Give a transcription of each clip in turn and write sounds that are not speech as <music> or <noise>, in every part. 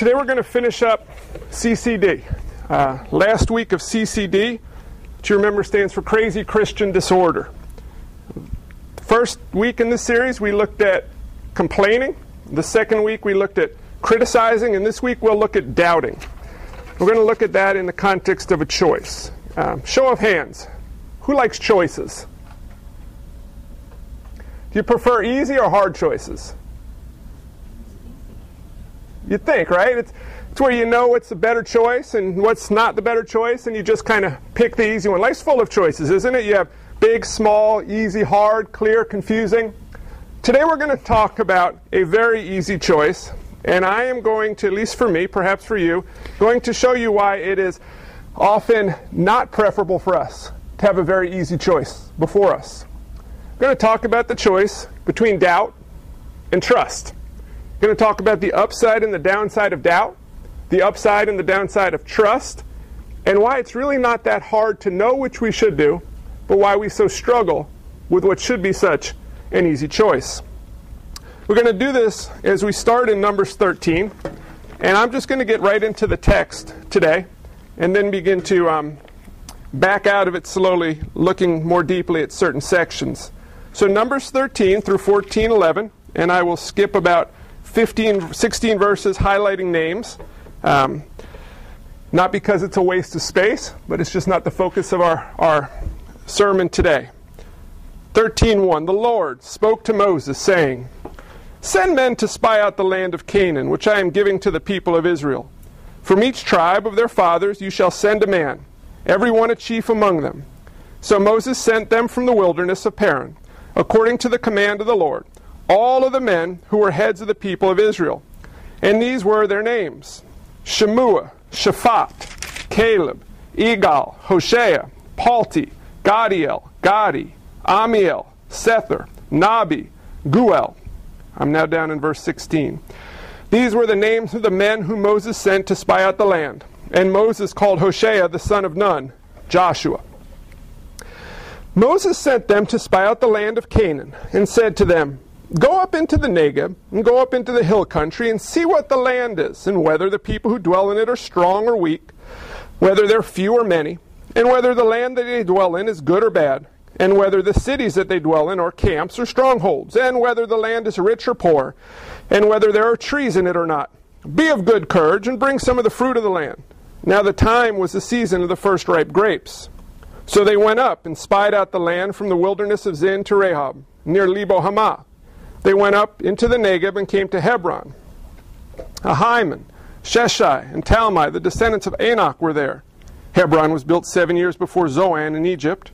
today we're going to finish up CCD. Uh, last week of CCD, which you remember stands for Crazy Christian Disorder. First week in this series, we looked at complaining. The second week, we looked at criticizing. And this week, we'll look at doubting. We're going to look at that in the context of a choice. Um, show of hands. Who likes choices? Do you prefer easy or hard choices? You think, right? It's, it's where you know what's the better choice and what's not the better choice, and you just kind of pick the easy one. Life's full of choices, isn't it? You have big, small, easy, hard, clear, confusing. Today we're going to talk about a very easy choice, and I am going to, at least for me, perhaps for you, going to show you why it is often not preferable for us to have a very easy choice before us. We're going to talk about the choice between doubt and trust. Going to talk about the upside and the downside of doubt, the upside and the downside of trust, and why it's really not that hard to know which we should do, but why we so struggle with what should be such an easy choice. We're going to do this as we start in Numbers 13, and I'm just going to get right into the text today and then begin to um, back out of it slowly, looking more deeply at certain sections. So, Numbers 13 through 14, 11, and I will skip about 15, 16 verses highlighting names. Um, not because it's a waste of space, but it's just not the focus of our, our sermon today. 13:1 The Lord spoke to Moses saying, Send men to spy out the land of Canaan, which I am giving to the people of Israel. From each tribe of their fathers you shall send a man, every one a chief among them. So Moses sent them from the wilderness of Paran, according to the command of the Lord, all of the men who were heads of the people of Israel. And these were their names Shemua, Shaphat, Caleb, Igal, Hoshea, Palti, Gadiel, Gadi, Amiel, Sethur, Nahbi, Geuel. I'm now down in verse 16. These were the names of the men whom Moses sent to spy out the land. And Moses called Hoshea the son of Nun, Joshua. Moses sent them to spy out the land of Canaan, and said to them, Go up into the Negeb, and go up into the hill country, and see what the land is, and whether the people who dwell in it are strong or weak, whether they're few or many, and whether the land that they dwell in is good or bad, and whether the cities that they dwell in are camps or strongholds, and whether the land is rich or poor, and whether there are trees in it or not. Be of good courage, and bring some of the fruit of the land. Now the time was the season of the first ripe grapes. So they went up and spied out the land from the wilderness of Zin to Rehob, near Lebo Hamath. They went up into the Negeb and came to Hebron. Ahiman, Sheshai, and Talmai, the descendants of Anak, were there. Hebron was built seven years before Zoan in Egypt.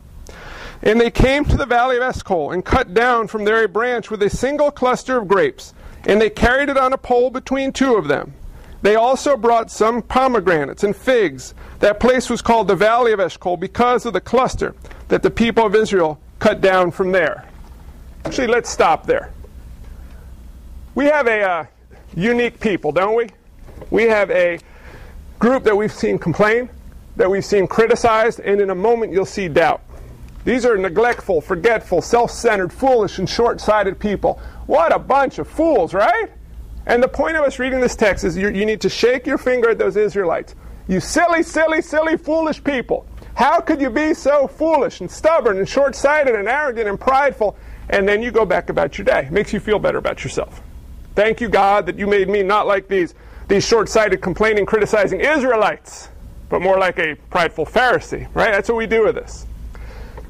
And they came to the valley of Eshcol and cut down from there a branch with a single cluster of grapes, and they carried it on a pole between two of them. They also brought some pomegranates and figs. That place was called the Valley of Eshcol because of the cluster that the people of Israel cut down from there. Actually, let's stop there. We have a uh, unique people, don't we? We have a group that we've seen complain, that we've seen criticized, and in a moment you'll see doubt. These are neglectful, forgetful, self centered, foolish, and short sighted people. What a bunch of fools, right? And the point of us reading this text is you, you need to shake your finger at those Israelites. You silly, silly, silly, foolish people. How could you be so foolish and stubborn and short sighted and arrogant and prideful? And then you go back about your day. It makes you feel better about yourself. Thank you, God, that you made me not like these, these short sighted, complaining, criticizing Israelites, but more like a prideful Pharisee, right? That's what we do with this.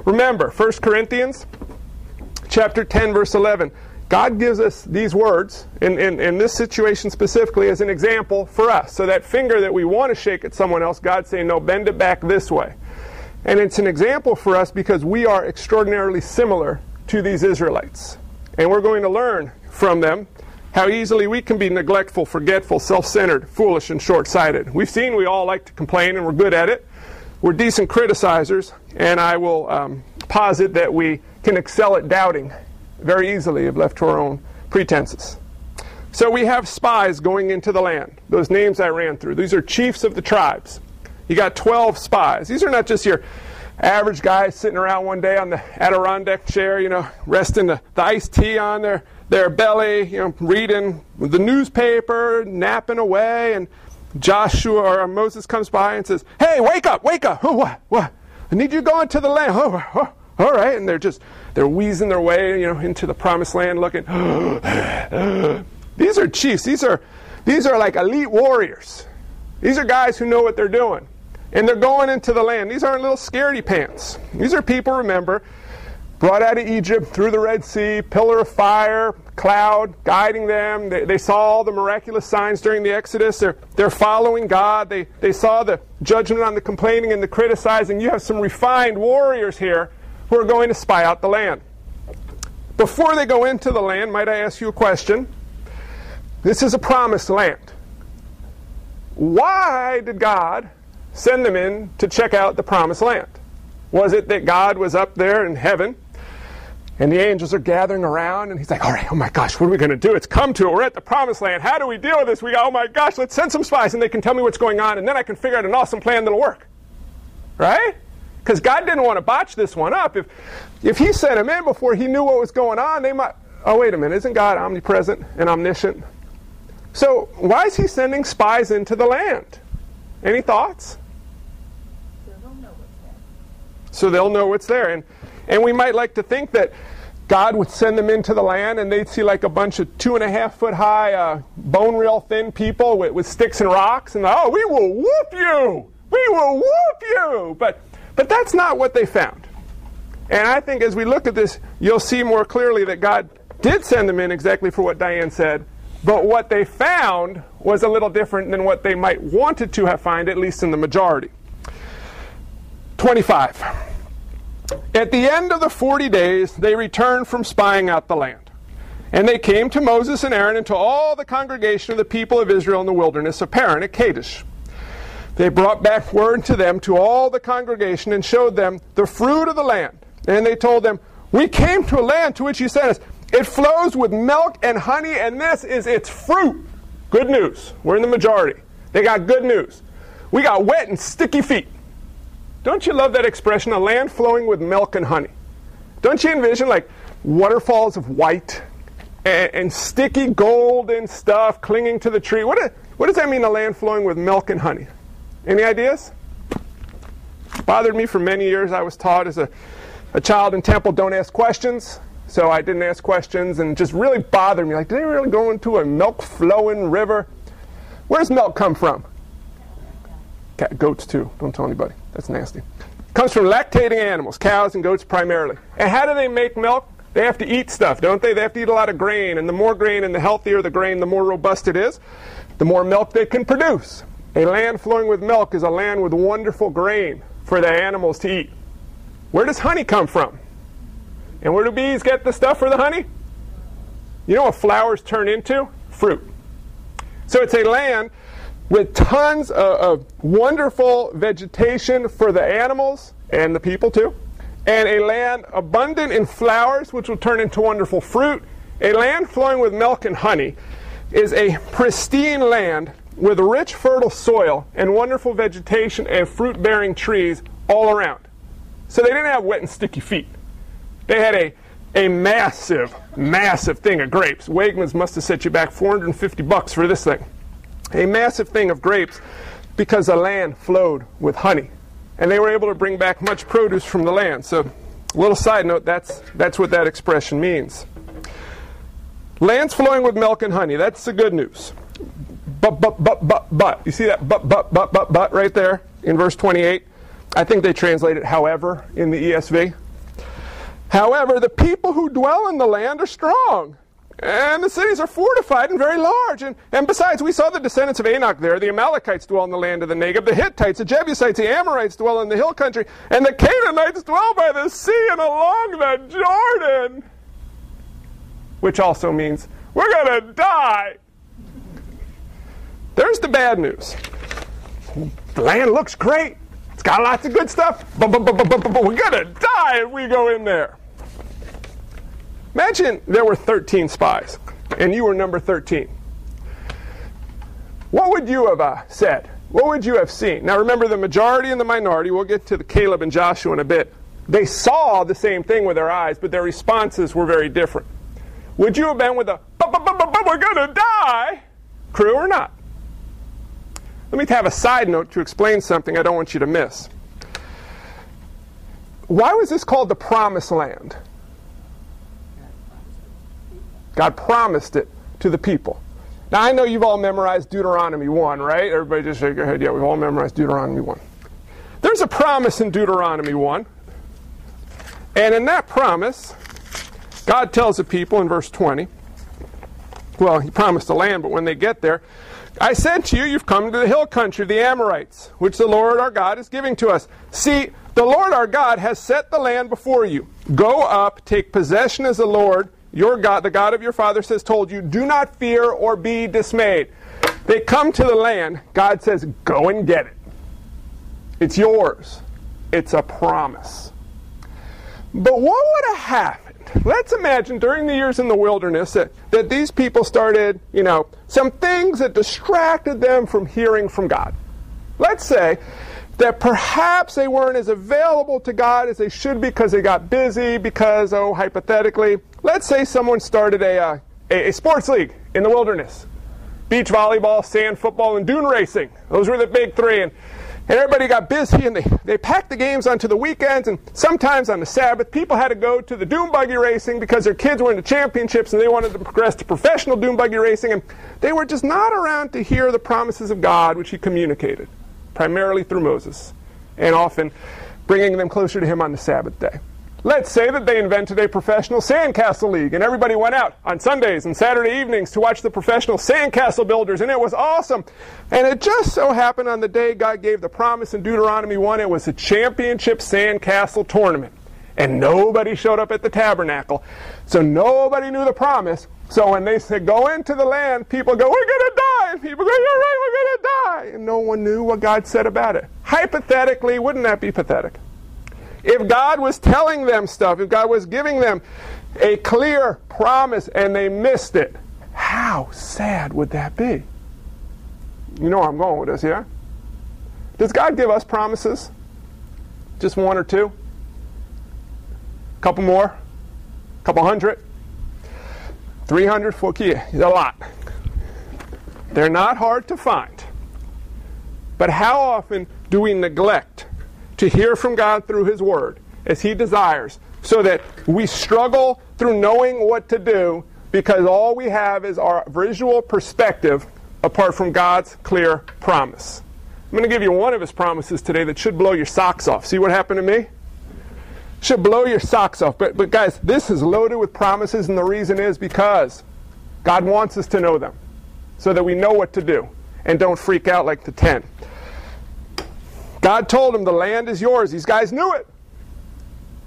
Remember, 1 Corinthians chapter 10, verse 11. God gives us these words in, in, in, this situation specifically as an example for us. So that finger that we want to shake at someone else, God's saying, no, bend it back this way. And it's an example for us because we are extraordinarily similar to these Israelites. And we're going to learn from them how easily we can be neglectful, forgetful, self centered, foolish, and short sighted. We've seen we all like to complain and we're good at it. We're decent criticizers, and I will um, posit that we can excel at doubting very easily if left to our own pretenses. So we have spies going into the land. Those names I ran through. These are chiefs of the tribes. You got 12 spies. These are not just your average guys sitting around one day on the Adirondack chair, you know, resting the, the iced tea on their, their belly, you know, reading the newspaper, napping away, and Joshua or Moses comes by and says, Hey, wake up, wake up. Oh, what? What? I need you to go into the land. Oh, oh, oh, all right. And they're just, they're wheezing their way, you know, into the promised land looking. <gasps> these are chiefs. These are, these are like elite warriors. These are guys who know what they're doing. And they're going into the land. These aren't little scaredy pants. These are people, remember, brought out of Egypt through the Red Sea, pillar of fire, cloud guiding them. They, they, saw all the miraculous signs during the Exodus. They're, they're following God. They, they saw the judgment on the complaining and the criticizing. You have some refined warriors here who are going to spy out the land. Before they go into the land, might I ask you a question? This is a promised land. Why did God send them in to check out the promised land? Was it that God was up there in heaven and the angels are gathering around, and he's like, All right, oh my gosh, what are we going to do? It's come to it. We're at the promised land. How do we deal with this? We go, Oh my gosh, let's send some spies, and they can tell me what's going on, and then I can figure out an awesome plan that'll work. Right? Because God didn't want to botch this one up. If, if he sent them in before he knew what was going on, they might, oh, wait a minute, isn't God omnipresent and omniscient? So why is he sending spies into the land? Any thoughts? So they'll know what's there. And and we might like to think that God would send them into the land and they'd see like a bunch of two and a half foot high, uh, bone real thin people with, with sticks and rocks, and oh, we will whoop you! We will whoop you! But, but that's not what they found. And I think as we look at this, you'll see more clearly that God did send them in exactly for what Diane said, but what they found was a little different than what they might wanted to have found, at least in the majority. 25. At the end of the 40 days, they returned from spying out the land. And they came to Moses and Aaron and to all the congregation of the people of Israel in the wilderness of Paran at Kadesh. They brought back word to them, to all the congregation, and showed them the fruit of the land. And they told them, We came to a land to which you sent us. It flows with milk and honey, and this is its fruit. Good news. We're in the majority. They got good news. We got wet and sticky feet. Don't you love that expression, a land flowing with milk and honey? Don't you envision like waterfalls of white and, and sticky golden stuff clinging to the tree? What, a, what does that mean, a land flowing with milk and honey? Any ideas? Bothered me for many years. I was taught as a, a child in temple, don't ask questions. So I didn't ask questions and just really bothered me. Like, did they really go into a milk flowing river? Where does milk come from? Cat, goats too. Don't tell anybody. That's nasty. Comes from lactating animals, cows and goats primarily. And how do they make milk? They have to eat stuff, don't they? They have to eat a lot of grain. And the more grain and the healthier the grain, the more robust it is, the more milk they can produce. A land flowing with milk is a land with wonderful grain for the animals to eat. Where does honey come from? And where do bees get the stuff for the honey? You know what flowers turn into? Fruit. So it's a land with tons of, of, wonderful vegetation for the animals and the people too, and a land abundant in flowers, which will turn into wonderful fruit. A land flowing with milk and honey is a pristine land with rich, fertile soil and wonderful vegetation and fruit bearing trees all around. So they didn't have wet and sticky feet. They had a, a massive, massive thing of grapes. Wegmans must have set you back 450 bucks for this thing a massive thing of grapes because the land flowed with honey. And they were able to bring back much produce from the land. So, a little side note that's, that's what that expression means. Land's flowing with milk and honey. That's the good news. But, but, but, but, but. You see that but, but, but, but, but right there in verse 28? I think they translate it however in the ESV. However, the people who dwell in the land are strong and the cities are fortified and very large. And, and besides, we saw the descendants of Anak there. The Amalekites dwell in the land of the Negev. The Hittites, the Jebusites, the Amorites dwell in the hill country. And the Canaanites dwell by the sea and along the Jordan. Which also means we're going to die. There's the bad news. The land looks great. It's got lots of good stuff. But, but, but, but, but, but we're going to die if we go in there. Imagine there were 13 spies and you were number 13. What would you have uh, said? What would you have seen? Now remember, the majority and the minority, we'll get to the Caleb and Joshua in a bit, they saw the same thing with their eyes, but their responses were very different. would you have been with a, we're going to die crew or not? Let me have a side note to explain something I don't want you to miss. Why was this called the promised land? God promised it to the people. Now, I know you've all memorized Deuteronomy 1, right? Everybody just shake your head. Yeah, we've all memorized Deuteronomy 1. There's a promise in Deuteronomy 1. And in that promise, God tells the people in verse 20, well, he promised the land, but when they get there, I said to you, you've come to the hill country the Amorites, which the Lord our God is giving to us. See, the Lord our God has set the land before you. Go up, take possession as the Lord your God, the God of your fathers, has told you, do not fear or be dismayed. They come to the land. God says, go and get it. It's yours. It's a promise. But what would have happened? Let's imagine during the years in the wilderness that, that these people started, you know, some things that distracted them from hearing from God. Let's say that perhaps they weren't as available to God as they should be because they got busy, because, oh, hypothetically, let's say someone started a, uh, a, a, sports league in the wilderness beach volleyball, sand football, and dune racing. Those were the big three. And, and everybody got busy and they, they packed the games onto the weekends and sometimes on the Sabbath. People had to go to the dune buggy racing because their kids were in the championships and they wanted to progress to professional dune buggy racing. And they were just not around to hear the promises of God which He communicated primarily through Moses, and often bringing them closer to him on the Sabbath day. Let's say that they invented a professional sandcastle league, and everybody went out on Sundays and Saturday evenings to watch the professional sandcastle builders, and it was awesome. And it just so happened on the day God gave the promise in Deuteronomy 1, it was a championship sandcastle tournament. And nobody showed up at the tabernacle. So nobody knew the promise. So when they said, go into the land, people go, we're going to die. And people go, you're right, we're going to die. And no one knew what God said about it. Hypothetically, wouldn't that be pathetic? If God was telling them stuff, if God was giving them a clear promise and they missed it, how sad would that be? You know where I'm going with this, yeah? Does God give us promises? Just one or two? A couple more? A couple hundred? 300 fukia is a lot. They're not hard to find. But how often do we neglect to hear from God through His Word as He desires so that we struggle through knowing what to do because all we have is our visual perspective apart from God's clear promise? I'm going to give you one of His promises today that should blow your socks off. See what happened to me? should blow your socks off. But, but guys, this is loaded with promises, and the reason is because God wants us to know them so that we know what to do and don't freak out like the 10. God told them the land is yours. These guys knew it.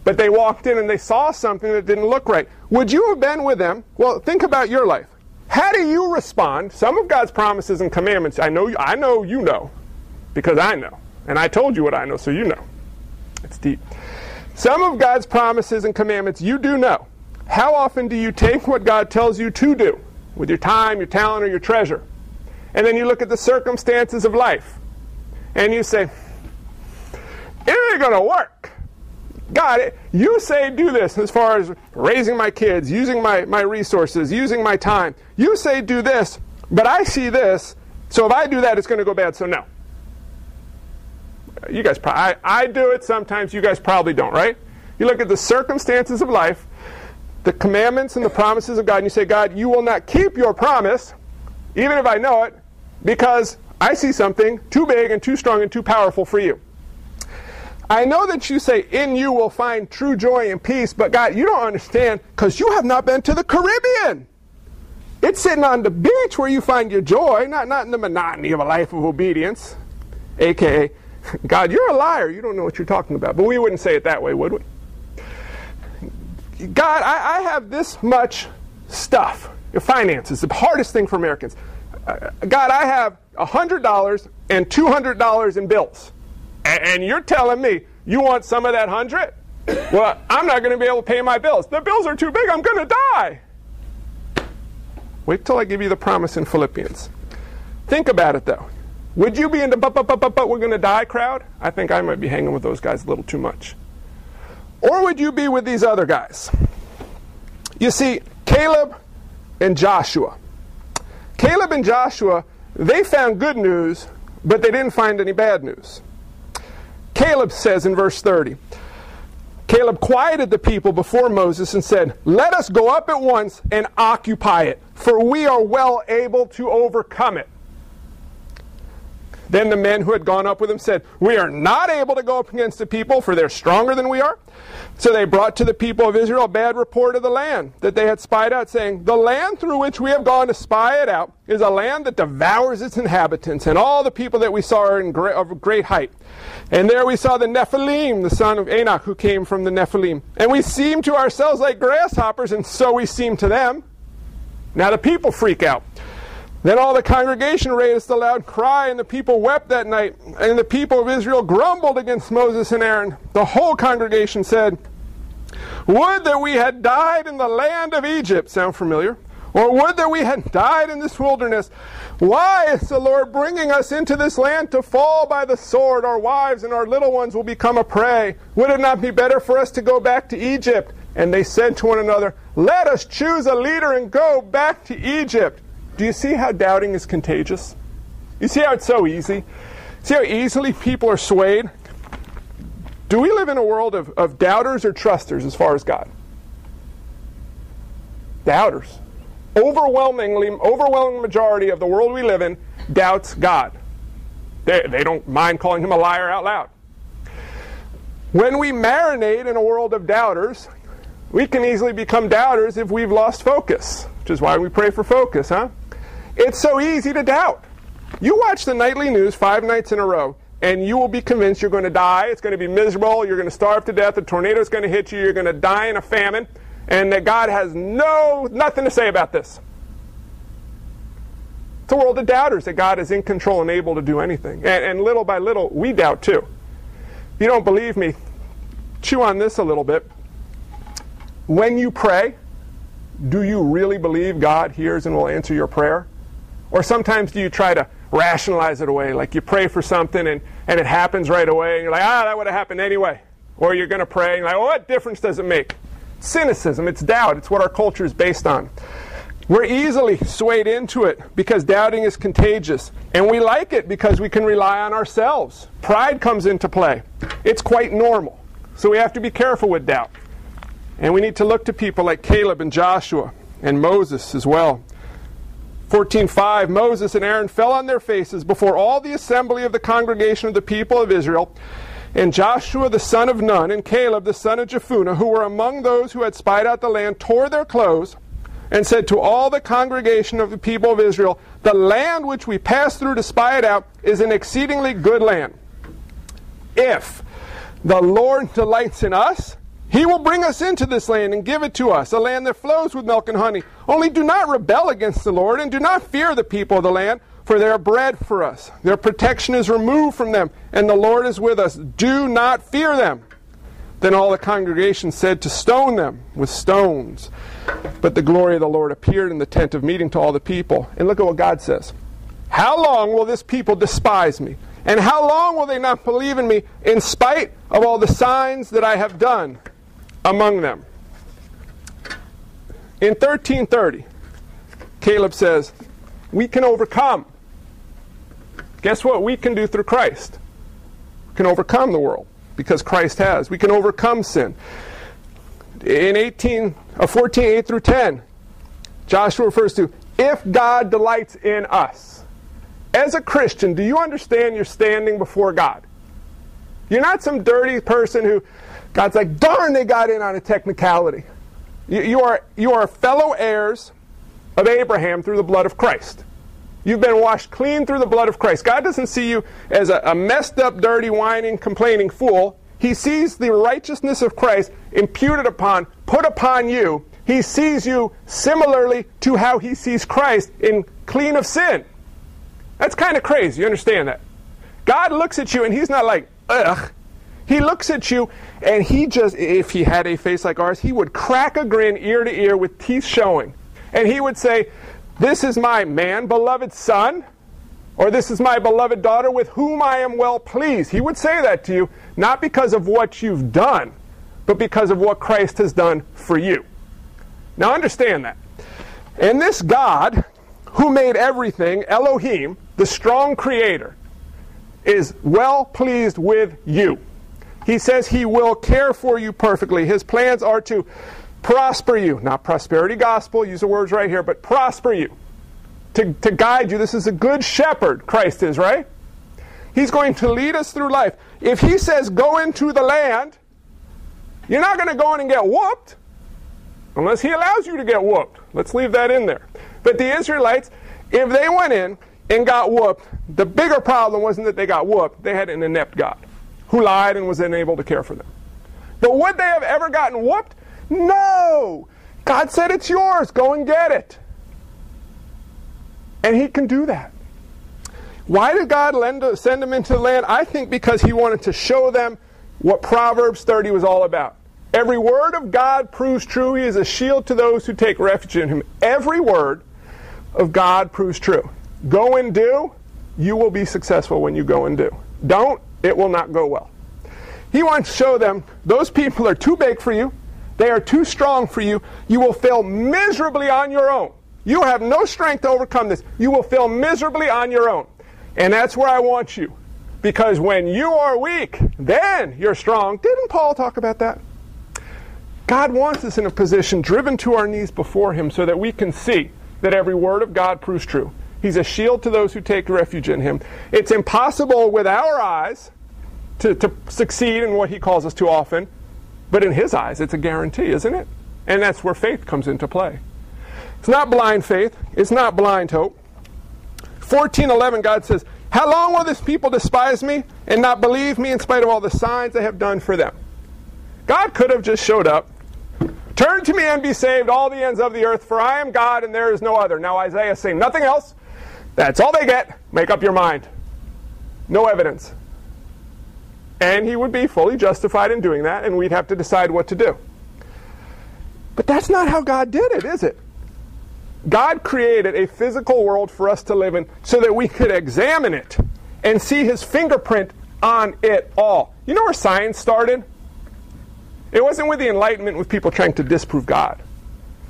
But they walked in and they saw something that didn't look right. Would you have been with them? Well, think about your life. How do you respond? Some of God's promises and commandments, I know I know you know because I know. And I told you what I know, so you know. It's deep. Some of God's promises and commandments you do know. How often do you take what God tells you to do with your time, your talent, or your treasure? And then you look at the circumstances of life and you say, it ain't to work. God, you say do this as far as raising my kids, using my, my resources, using my time. You say do this, but I see this, so if I do that, it's going to go bad, so no you guys, I, I do it sometimes, you guys probably don't, right? You look at the circumstances of life, the commandments and the promises of God, and you say, God, you will not keep your promise, even if I know it, because I see something too big and too strong and too powerful for you. I know that you say, in you will find true joy and peace, but God, you don't understand because you have not been to the Caribbean. It's sitting on the beach where you find your joy, not, not in the monotony of a life of obedience, aka <laughs> God, you're a liar. You don't know what you're talking about. But we wouldn't say it that way, would we? God, I, I have this much stuff. Your finances, the hardest thing for Americans. Uh, God, I have $100 and $200 in bills. And, and you're telling me you want some of that 100? Well, I'm not going to be able to pay my bills. The bills are too big. I'm going to die. Wait till I give you the promise in Philippians. Think about it, though. Would you be in the but, but, but, but, but we're going to die crowd? I think I might be hanging with those guys a little too much. Or would you be with these other guys? You see, Caleb and Joshua. Caleb and Joshua, they found good news, but they didn't find any bad news. Caleb says in verse 30, Caleb quieted the people before Moses and said, Let us go up at once and occupy it, for we are well able to overcome it. Then the men who had gone up with him said, We are not able to go up against the people, for they're stronger than we are. So they brought to the people of Israel a bad report of the land that they had spied out, saying, The land through which we have gone to spy it out is a land that devours its inhabitants, and all the people that we saw are great, of great height. And there we saw the Nephilim, the son of Anak, who came from the Nephilim. And we seemed to ourselves like grasshoppers, and so we seemed to them. Now the people freak out. Then all the congregation raised a loud cry, and the people wept that night. And the people of Israel grumbled against Moses and Aaron. The whole congregation said, Would that we had died in the land of Egypt. Sound familiar? Or would that we had died in this wilderness. Why is the Lord bringing us into this land to fall by the sword? Our wives and our little ones will become a prey. Would it not be better for us to go back to Egypt? And they said to one another, Let us choose a leader and go back to Egypt. Do you see how doubting is contagious? You see how it's so easy? See how easily people are swayed? Do we live in a world of, of doubters or trusters as far as God? Doubters. Overwhelmingly, overwhelming majority of the world we live in doubts God. They, they don't mind calling him a liar out loud. When we marinate in a world of doubters, we can easily become doubters if we've lost focus, which is why we pray for focus, huh? It's so easy to doubt. You watch the nightly news five nights in a row, and you will be convinced you're going to die. It's going to be miserable. You're going to starve to death. A tornado is going to hit you. You're going to die in a famine, and that God has no nothing to say about this. It's a world of doubters that God is in control and able to do anything. And, and little by little, we doubt too. If you don't believe me, chew on this a little bit. When you pray, do you really believe God hears and will answer your prayer? Or sometimes do you try to rationalize it away? Like you pray for something and, and it happens right away, and you're like, ah, that would have happened anyway. Or you're going to pray, and like, well, what difference does it make? Cynicism, it's doubt, it's what our culture is based on. We're easily swayed into it because doubting is contagious. And we like it because we can rely on ourselves. Pride comes into play. It's quite normal. So we have to be careful with doubt. And we need to look to people like Caleb and Joshua and Moses as well. 14:5 Moses and Aaron fell on their faces before all the assembly of the congregation of the people of Israel and Joshua the son of Nun and Caleb the son of Jephunneh who were among those who had spied out the land tore their clothes and said to all the congregation of the people of Israel the land which we passed through to spy it out is an exceedingly good land. If the Lord delights in us he will bring us into this land and give it to us, a land that flows with milk and honey. Only do not rebel against the Lord, and do not fear the people of the land, for they are bread for us. Their protection is removed from them, and the Lord is with us. Do not fear them. Then all the congregation said to stone them with stones. But the glory of the Lord appeared in the tent of meeting to all the people. And look at what God says How long will this people despise me? And how long will they not believe in me in spite of all the signs that I have done? Among them. In 1330, Caleb says, We can overcome. Guess what we can do through Christ? We can overcome the world because Christ has. We can overcome sin. In 18, uh, 14, 8 through 10, Joshua refers to if God delights in us. As a Christian, do you understand you're standing before God? You're not some dirty person who God's like, darn, they got in on a technicality. You, you, are, you are fellow heirs of Abraham through the blood of Christ. You've been washed clean through the blood of Christ. God doesn't see you as a, a messed up, dirty, whining, complaining fool. He sees the righteousness of Christ imputed upon, put upon you. He sees you similarly to how he sees Christ in clean of sin. That's kind of crazy. You understand that? God looks at you and he's not like, ugh. He looks at you and he just, if he had a face like ours, he would crack a grin ear to ear with teeth showing. And he would say, This is my man, beloved son, or this is my beloved daughter with whom I am well pleased. He would say that to you, not because of what you've done, but because of what Christ has done for you. Now understand that. And this God, who made everything, Elohim, the strong creator, is well pleased with you. He says he will care for you perfectly. His plans are to prosper you, not prosperity gospel, use the words right here, but prosper you, to, to guide you. This is a good shepherd, Christ is, right? He's going to lead us through life. If he says go into the land, you're not going to go in and get whooped unless he allows you to get whooped. Let's leave that in there. But the Israelites, if they went in and got whooped, the bigger problem wasn't that they got whooped, they had an inept God who lied and was unable to care for them. But would they have ever gotten whooped? No! God said it's yours, go and get it. And he can do that. Why did God send them into the land? I think because he wanted to show them what Proverbs 30 was all about. Every word of God proves true. He is a shield to those who take refuge in him. Every word of God proves true. Go and do, you will be successful when you go and do. Don't, it will not go well. He wants to show them those people are too big for you, they are too strong for you. You will fail miserably on your own. You have no strength to overcome this. You will fail miserably on your own. And that's where I want you. Because when you are weak, then you're strong. Didn't Paul talk about that? God wants us in a position driven to our knees before Him so that we can see that every word of God proves true. He's a shield to those who take refuge in Him. It's impossible with our eyes to, to succeed in what He calls us to often, but in His eyes, it's a guarantee, isn't it? And that's where faith comes into play. It's not blind faith, it's not blind hope. 14:11 God says, "How long will this people despise me and not believe me in spite of all the signs I have done for them?" God could have just showed up, "Turn to me and be saved all the ends of the earth, for I am God and there is no other." Now Isaiah is saying nothing else. That's all they get. Make up your mind. No evidence. And he would be fully justified in doing that, and we'd have to decide what to do. But that's not how God did it, is it? God created a physical world for us to live in so that we could examine it and see his fingerprint on it all. You know where science started? It wasn't with the Enlightenment with people trying to disprove God.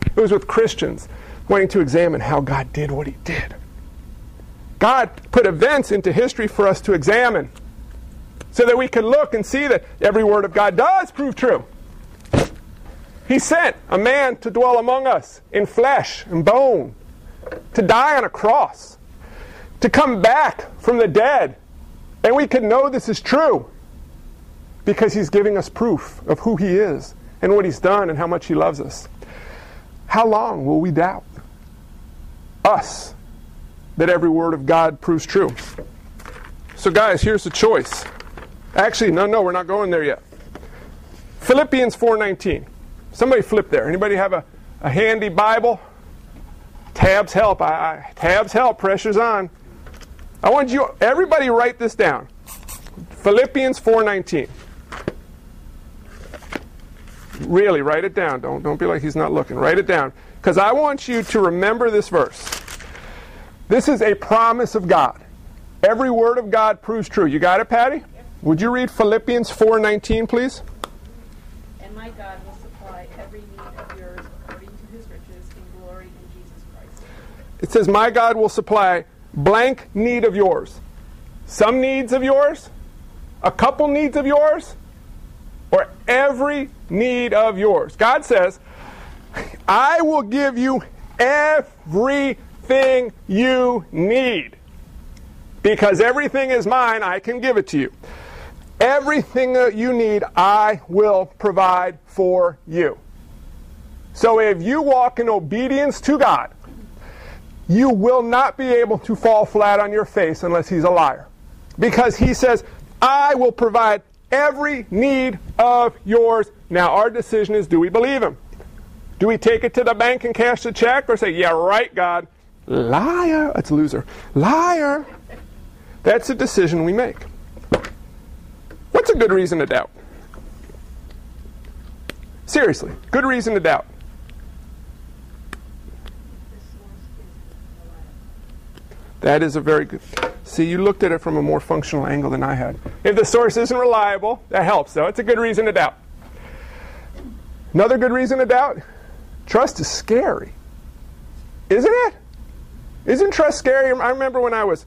It was with Christians wanting to examine how God did what he did. God put events into history for us to examine so that we can look and see that every word of God does prove true. He sent a man to dwell among us in flesh and bone, to die on a cross, to come back from the dead. And we can know this is true because he's giving us proof of who he is and what he's done and how much he loves us. How long will we doubt? Us, that every word of God proves true. So, guys, here's the choice. Actually, no, no, we're not going there yet. Philippians 4:19. Somebody flip there. Anybody have a, a handy Bible? Tabs help. I, I, tabs help. Pressure's on. I want you, everybody, write this down. Philippians 4:19. Really, write it down. Don't don't be like he's not looking. Write it down because I want you to remember this verse. This is a promise of God. Every word of God proves true. You got it, Patty? Would you read Philippians 4:19, please? And my God will supply every need of yours according to his riches in glory in Jesus Christ. It says, My God will supply blank need of yours. Some needs of yours, a couple needs of yours, or every need of yours. God says, I will give you everything you need. Because everything is mine, I can give it to you. Everything that you need, I will provide for you. So if you walk in obedience to God, you will not be able to fall flat on your face unless he's a liar. Because he says, I will provide every need of yours. Now, our decision is do we believe him? Do we take it to the bank and cash the check or say, yeah, right, God? Liar. That's a loser. Liar. That's a decision we make. What's a good reason to doubt? Seriously, good reason to doubt. That is a very good. See, you looked at it from a more functional angle than I had. If the source isn't reliable, that helps, though. It's a good reason to doubt. Another good reason to doubt Trust is scary. Isn't it? Isn't trust scary? I remember when I was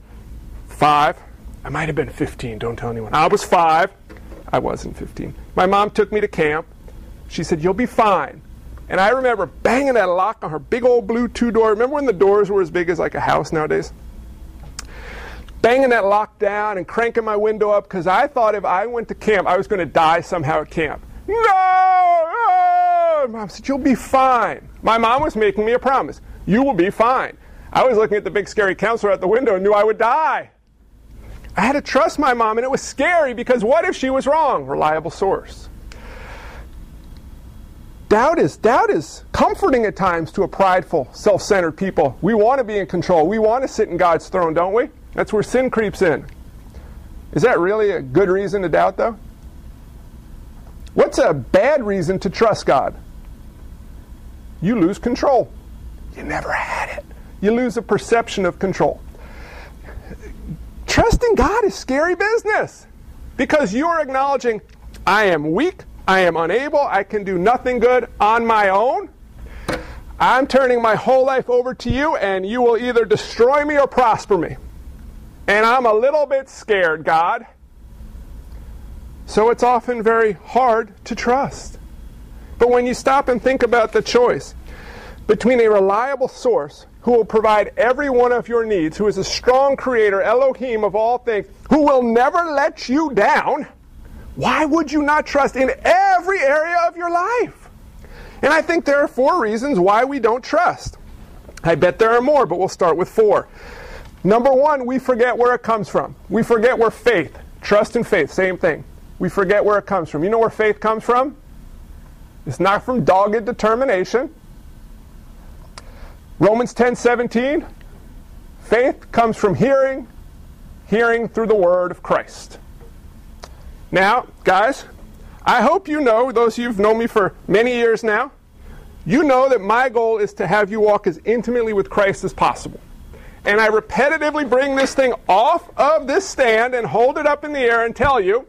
five. I might have been 15. Don't tell anyone. I was five. I wasn't 15. My mom took me to camp. She said, You'll be fine. And I remember banging that lock on her big old blue two door. Remember when the doors were as big as like a house nowadays? Banging that lock down and cranking my window up because I thought if I went to camp, I was going to die somehow at camp. No! no! Mom said, You'll be fine. My mom was making me a promise. You will be fine. I was looking at the big scary counselor at the window and knew I would die. I had to trust my mom, and it was scary because what if she was wrong? Reliable source. Doubt is doubt is comforting at times to a prideful, self-centered people. We want to be in control. We want to sit in God's throne, don't we? That's where sin creeps in. Is that really a good reason to doubt though? What's a bad reason to trust God? You lose control. You never had it. You lose a perception of control. Trusting God is scary business because you are acknowledging, I am weak, I am unable, I can do nothing good on my own. I'm turning my whole life over to you, and you will either destroy me or prosper me. And I'm a little bit scared, God. So it's often very hard to trust. But when you stop and think about the choice between a reliable source who will provide every one of your needs, who is a strong creator, Elohim of all things, who will never let you down, why would you not trust in every area of your life? And I think there are four reasons why we don't trust. I bet there are more, but we'll start with four. Number one, we forget where it comes from. We forget where faith, trust and faith, same thing. We forget where it comes from. You know where faith comes from? It's not from dogged determination. Romans 10 17, faith comes from hearing, hearing through the word of Christ. Now, guys, I hope you know, those of you who've known me for many years now, you know that my goal is to have you walk as intimately with Christ as possible. And I repetitively bring this thing off of this stand and hold it up in the air and tell you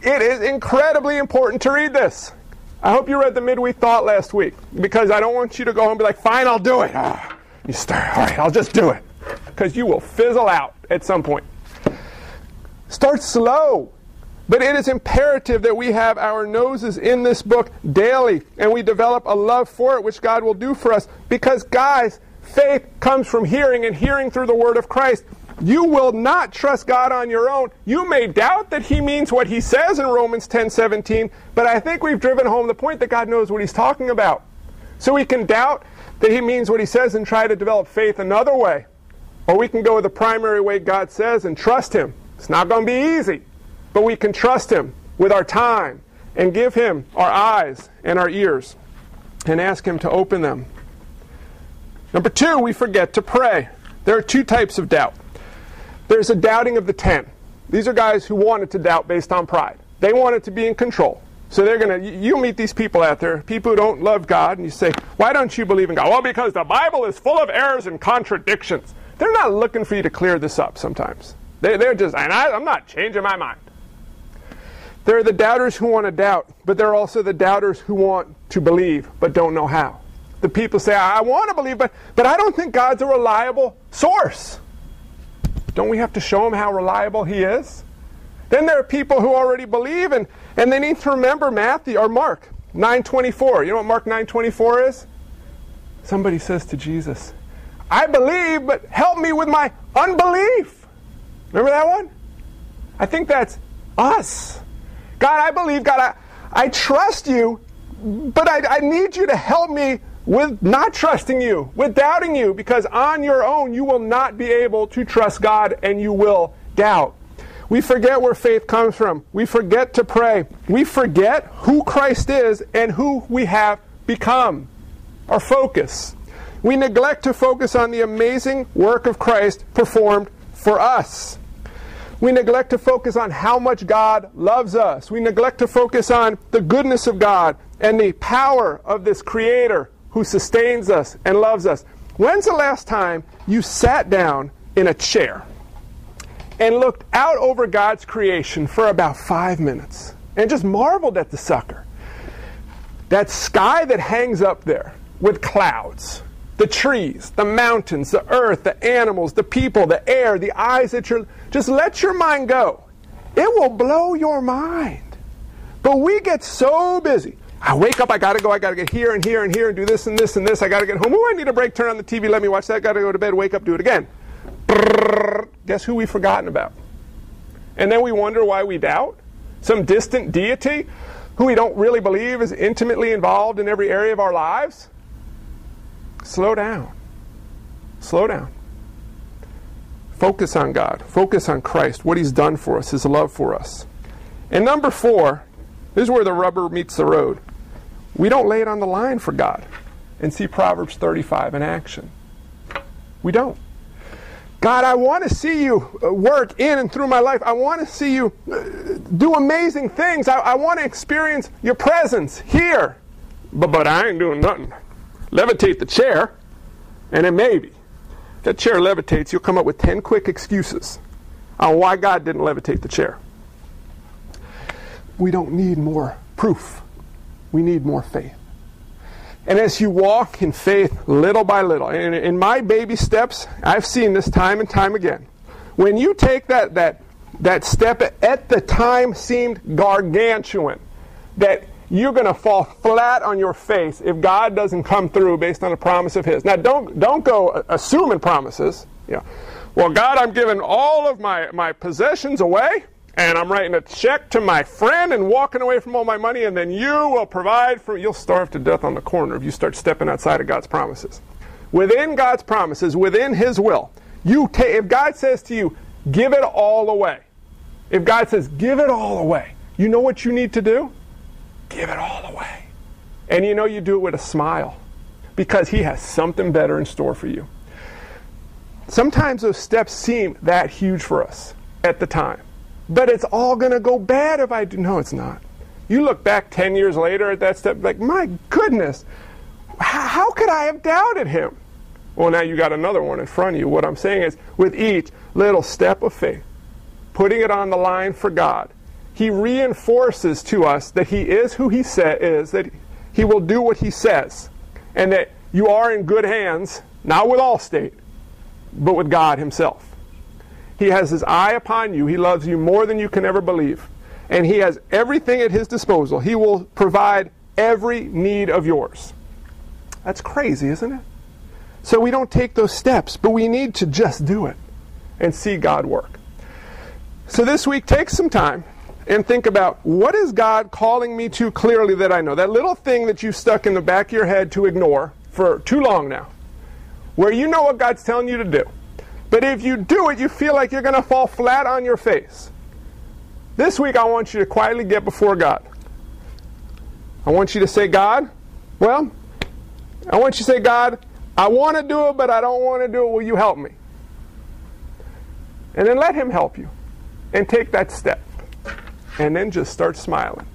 it is incredibly important to read this. I hope you read the midweek thought last week because I don't want you to go home and be like, fine, I'll do it. Ah, you start, all right, I'll just do it. Because you will fizzle out at some point. Start slow. But it is imperative that we have our noses in this book daily and we develop a love for it, which God will do for us. Because, guys, faith comes from hearing and hearing through the Word of Christ. You will not trust God on your own. You may doubt that He means what He says in Romans 10:17, but I think we've driven home the point that God knows what He's talking about. So we can doubt that He means what He says and try to develop faith another way. Or we can go with the primary way God says and trust Him. It's not going to be easy, but we can trust Him with our time and give Him our eyes and our ears and ask Him to open them. Number two, we forget to pray. There are two types of doubt. There's a doubting of the ten. These are guys who wanted to doubt based on pride. They wanted to be in control. So they're going to, you meet these people out there, people who don't love God, and you say, why don't you believe in God? Well, because the Bible is full of errors and contradictions. They're not looking for you to clear this up sometimes. They, are just, and I, I'm not changing my mind. There are the doubters who want to doubt, but there are also the doubters who want to believe but don't know how. The people say, I want to believe, but, but I don't think God's a reliable source. Don't we have to show him how reliable he is? Then there are people who already believe and, and they need to remember Matthew or Mark 924. You know what Mark 924 is? Somebody says to Jesus, I believe, but help me with my unbelief. Remember that one? I think that's us. God, I believe, God, I, I trust you, but I, I need you to help me with not trusting you, with doubting you, because on your own you will not be able to trust God and you will doubt. We forget where faith comes from. We forget to pray. We forget who Christ is and who we have become. Our focus. We neglect to focus on the amazing work of Christ performed for us. We neglect to focus on how much God loves us. We neglect to focus on the goodness of God and the power of this Creator who sustains us and loves us. When's the last time you sat down in a chair and looked out over God's creation for about five minutes and just marveled at the sucker? That sky that hangs up there, with clouds, the trees, the mountains, the earth, the animals, the people, the air, the eyes that you're. Just let your mind go. It will blow your mind. But we get so busy. I wake up, I gotta go, I gotta get here and here and here and do this and this and this. I gotta get home. Oh, I need a break, turn on the TV, let me watch that. Gotta go to bed, wake up, do it again. Brrr, guess who we've forgotten about? And then we wonder why we doubt? Some distant deity who we don't really believe is intimately involved in every area of our lives? Slow down. Slow down. Focus on God. Focus on Christ, what He's done for us, His love for us. And number four, this is where the rubber meets the road. We don't lay it on the line for God and see Proverbs 35 in action. We don't. God, I want to see you uh, work in and through my life. I want to see you uh, do amazing things. I, I want to experience your presence here. But, but I ain't doing nothing. Levitate the chair, and then maybe. If that chair levitates, you'll come up with 10 quick excuses on why God didn't levitate the chair. We don't need more proof. We need more faith. And as you walk in faith little by little, and in my baby steps, I've seen this time and time again. When you take that, that, that step at the time seemed gargantuan, that you're going to fall flat on your face if God doesn't come through based on a promise of His. Now, don't, don't go assuming promises. Know, well, God, I'm giving all of my, my possessions away and I'm writing a check to my friend and walking away from all my money, and then you will provide for you'll starve to death on the corner if you start stepping outside of God's promises. Within God's promises, within His will, you ta- if God says to you, give it all away. If God says, give it all away, you know what you need to do? Give it all away. And you know you do it with a smile because He has something better in store for you. Sometimes those steps seem that huge for us at the time. But it's all going to go bad if I do. No, it's not. You look back 10 years later at that step, like, my goodness, how, could I have doubted him? Well, now you got another one in front of you. What I'm saying is, with each little step of faith, putting it on the line for God, he reinforces to us that he is who he sa- is, that he will do what he says, and that you are in good hands, not with Allstate, but with God himself. He has his eye upon you. He loves you more than you can ever believe. And he has everything at his disposal. He will provide every need of yours. That's crazy, isn't it? So we don't take those steps, but we need to just do it and see God work. So this week, take some time and think about what is God calling me to clearly that I know? That little thing that you've stuck in the back of your head to ignore for too long now, where you know what God's telling you to do. But if you do it, you feel like you're going to fall flat on your face. This week, I want you to quietly get before God. I want you to say, God, well, I want you to say, God, I want to do it, but I don't want to do it. Will you help me? And then let Him help you. And take that step. And then just start smiling.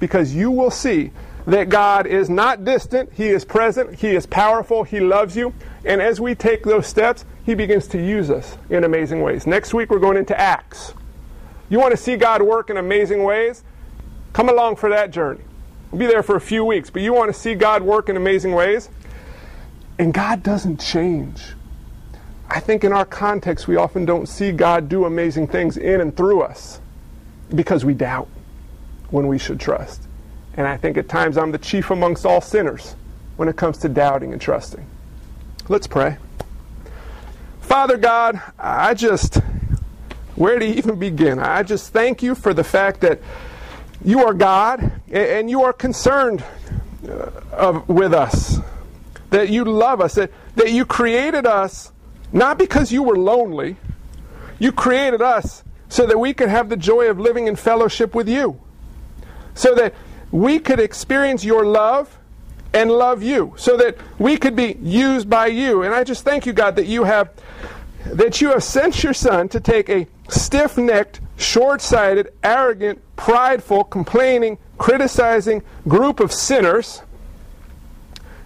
Because you will see that God is not distant, He is present, He is powerful, He loves you. And as we take those steps, He begins to use us in amazing ways. Next week, we're going into Acts. You want to see God work in amazing ways? Come along for that journey. We'll be there for a few weeks, but you want to see God work in amazing ways? And God doesn't change. I think in our context, we often don't see God do amazing things in and through us because we doubt when we should trust. And I think at times I'm the chief amongst all sinners when it comes to doubting and trusting. Let's pray. Father God, I just, where to even begin? I just thank you for the fact that you are God and you are concerned uh, of, with us, that you love us, that, that you created us not because you were lonely, you created us so that we could have the joy of living in fellowship with you, so that we could experience your love and love you so that we could be used by you. And i just thank you god that you have that you have sent your son to take a stiff-necked short-sighted arrogant prideful complaining criticizing group of sinners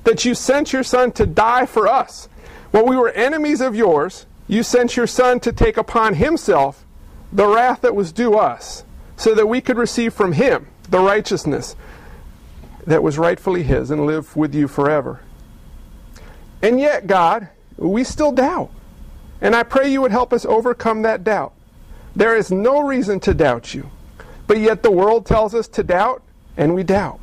that you sent your son to die for us. When we were enemies of yours you sent your son to take upon himself the wrath that was due us so that we could receive from him the righteousness that was rightfully his and live with you forever. And yet, God, we still doubt. And I pray you would help us overcome that doubt. There is no reason to doubt you. But yet the world tells us to doubt, and we doubt.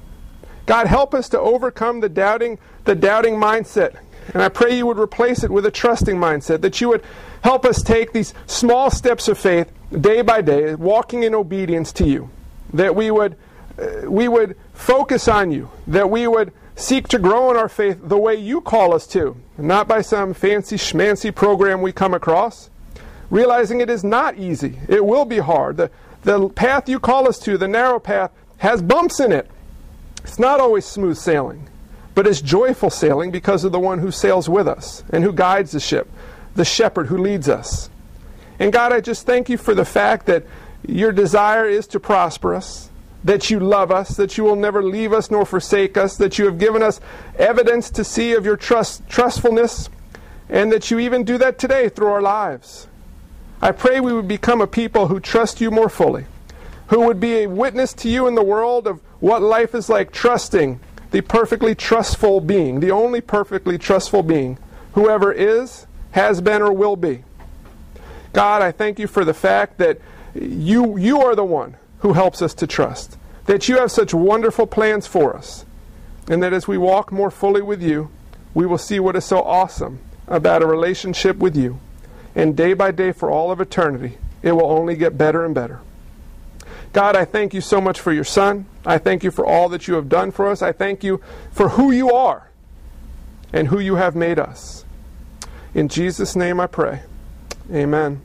God, help us to overcome the doubting, the doubting mindset. And I pray you would replace it with a trusting mindset, that you would help us take these small steps of faith day by day, walking in obedience to you. That we would, we would focus on you, that we would seek to grow in our faith the way you call us to, not by some fancy schmancy program we come across. Realizing it is not easy, it will be hard. The, the path you call us to, the narrow path, has bumps in it. It's not always smooth sailing, but it's joyful sailing because of the one who sails with us and who guides the ship, the shepherd who leads us. And God, I just thank you for the fact that your desire is to prosper us, that you love us, that you will never leave us nor forsake us, that you have given us evidence to see of your trust, trustfulness, and that you even do that today through our lives. I pray we would become a people who trust you more fully, who would be a witness to you in the world of what life is like, trusting the perfectly trustful being, the only perfectly trustful being, whoever is, has been, or will be. God, I thank you for the fact that you, you are the one who helps us to trust, that you have such wonderful plans for us, and that as we walk more fully with you, we will see what is so awesome about a relationship with you. And day by day, for all of eternity, it will only get better and better. God, I thank you so much for your Son. I thank you for all that you have done for us. I thank you for who you are and who you have made us. In Jesus' name I pray. Amen.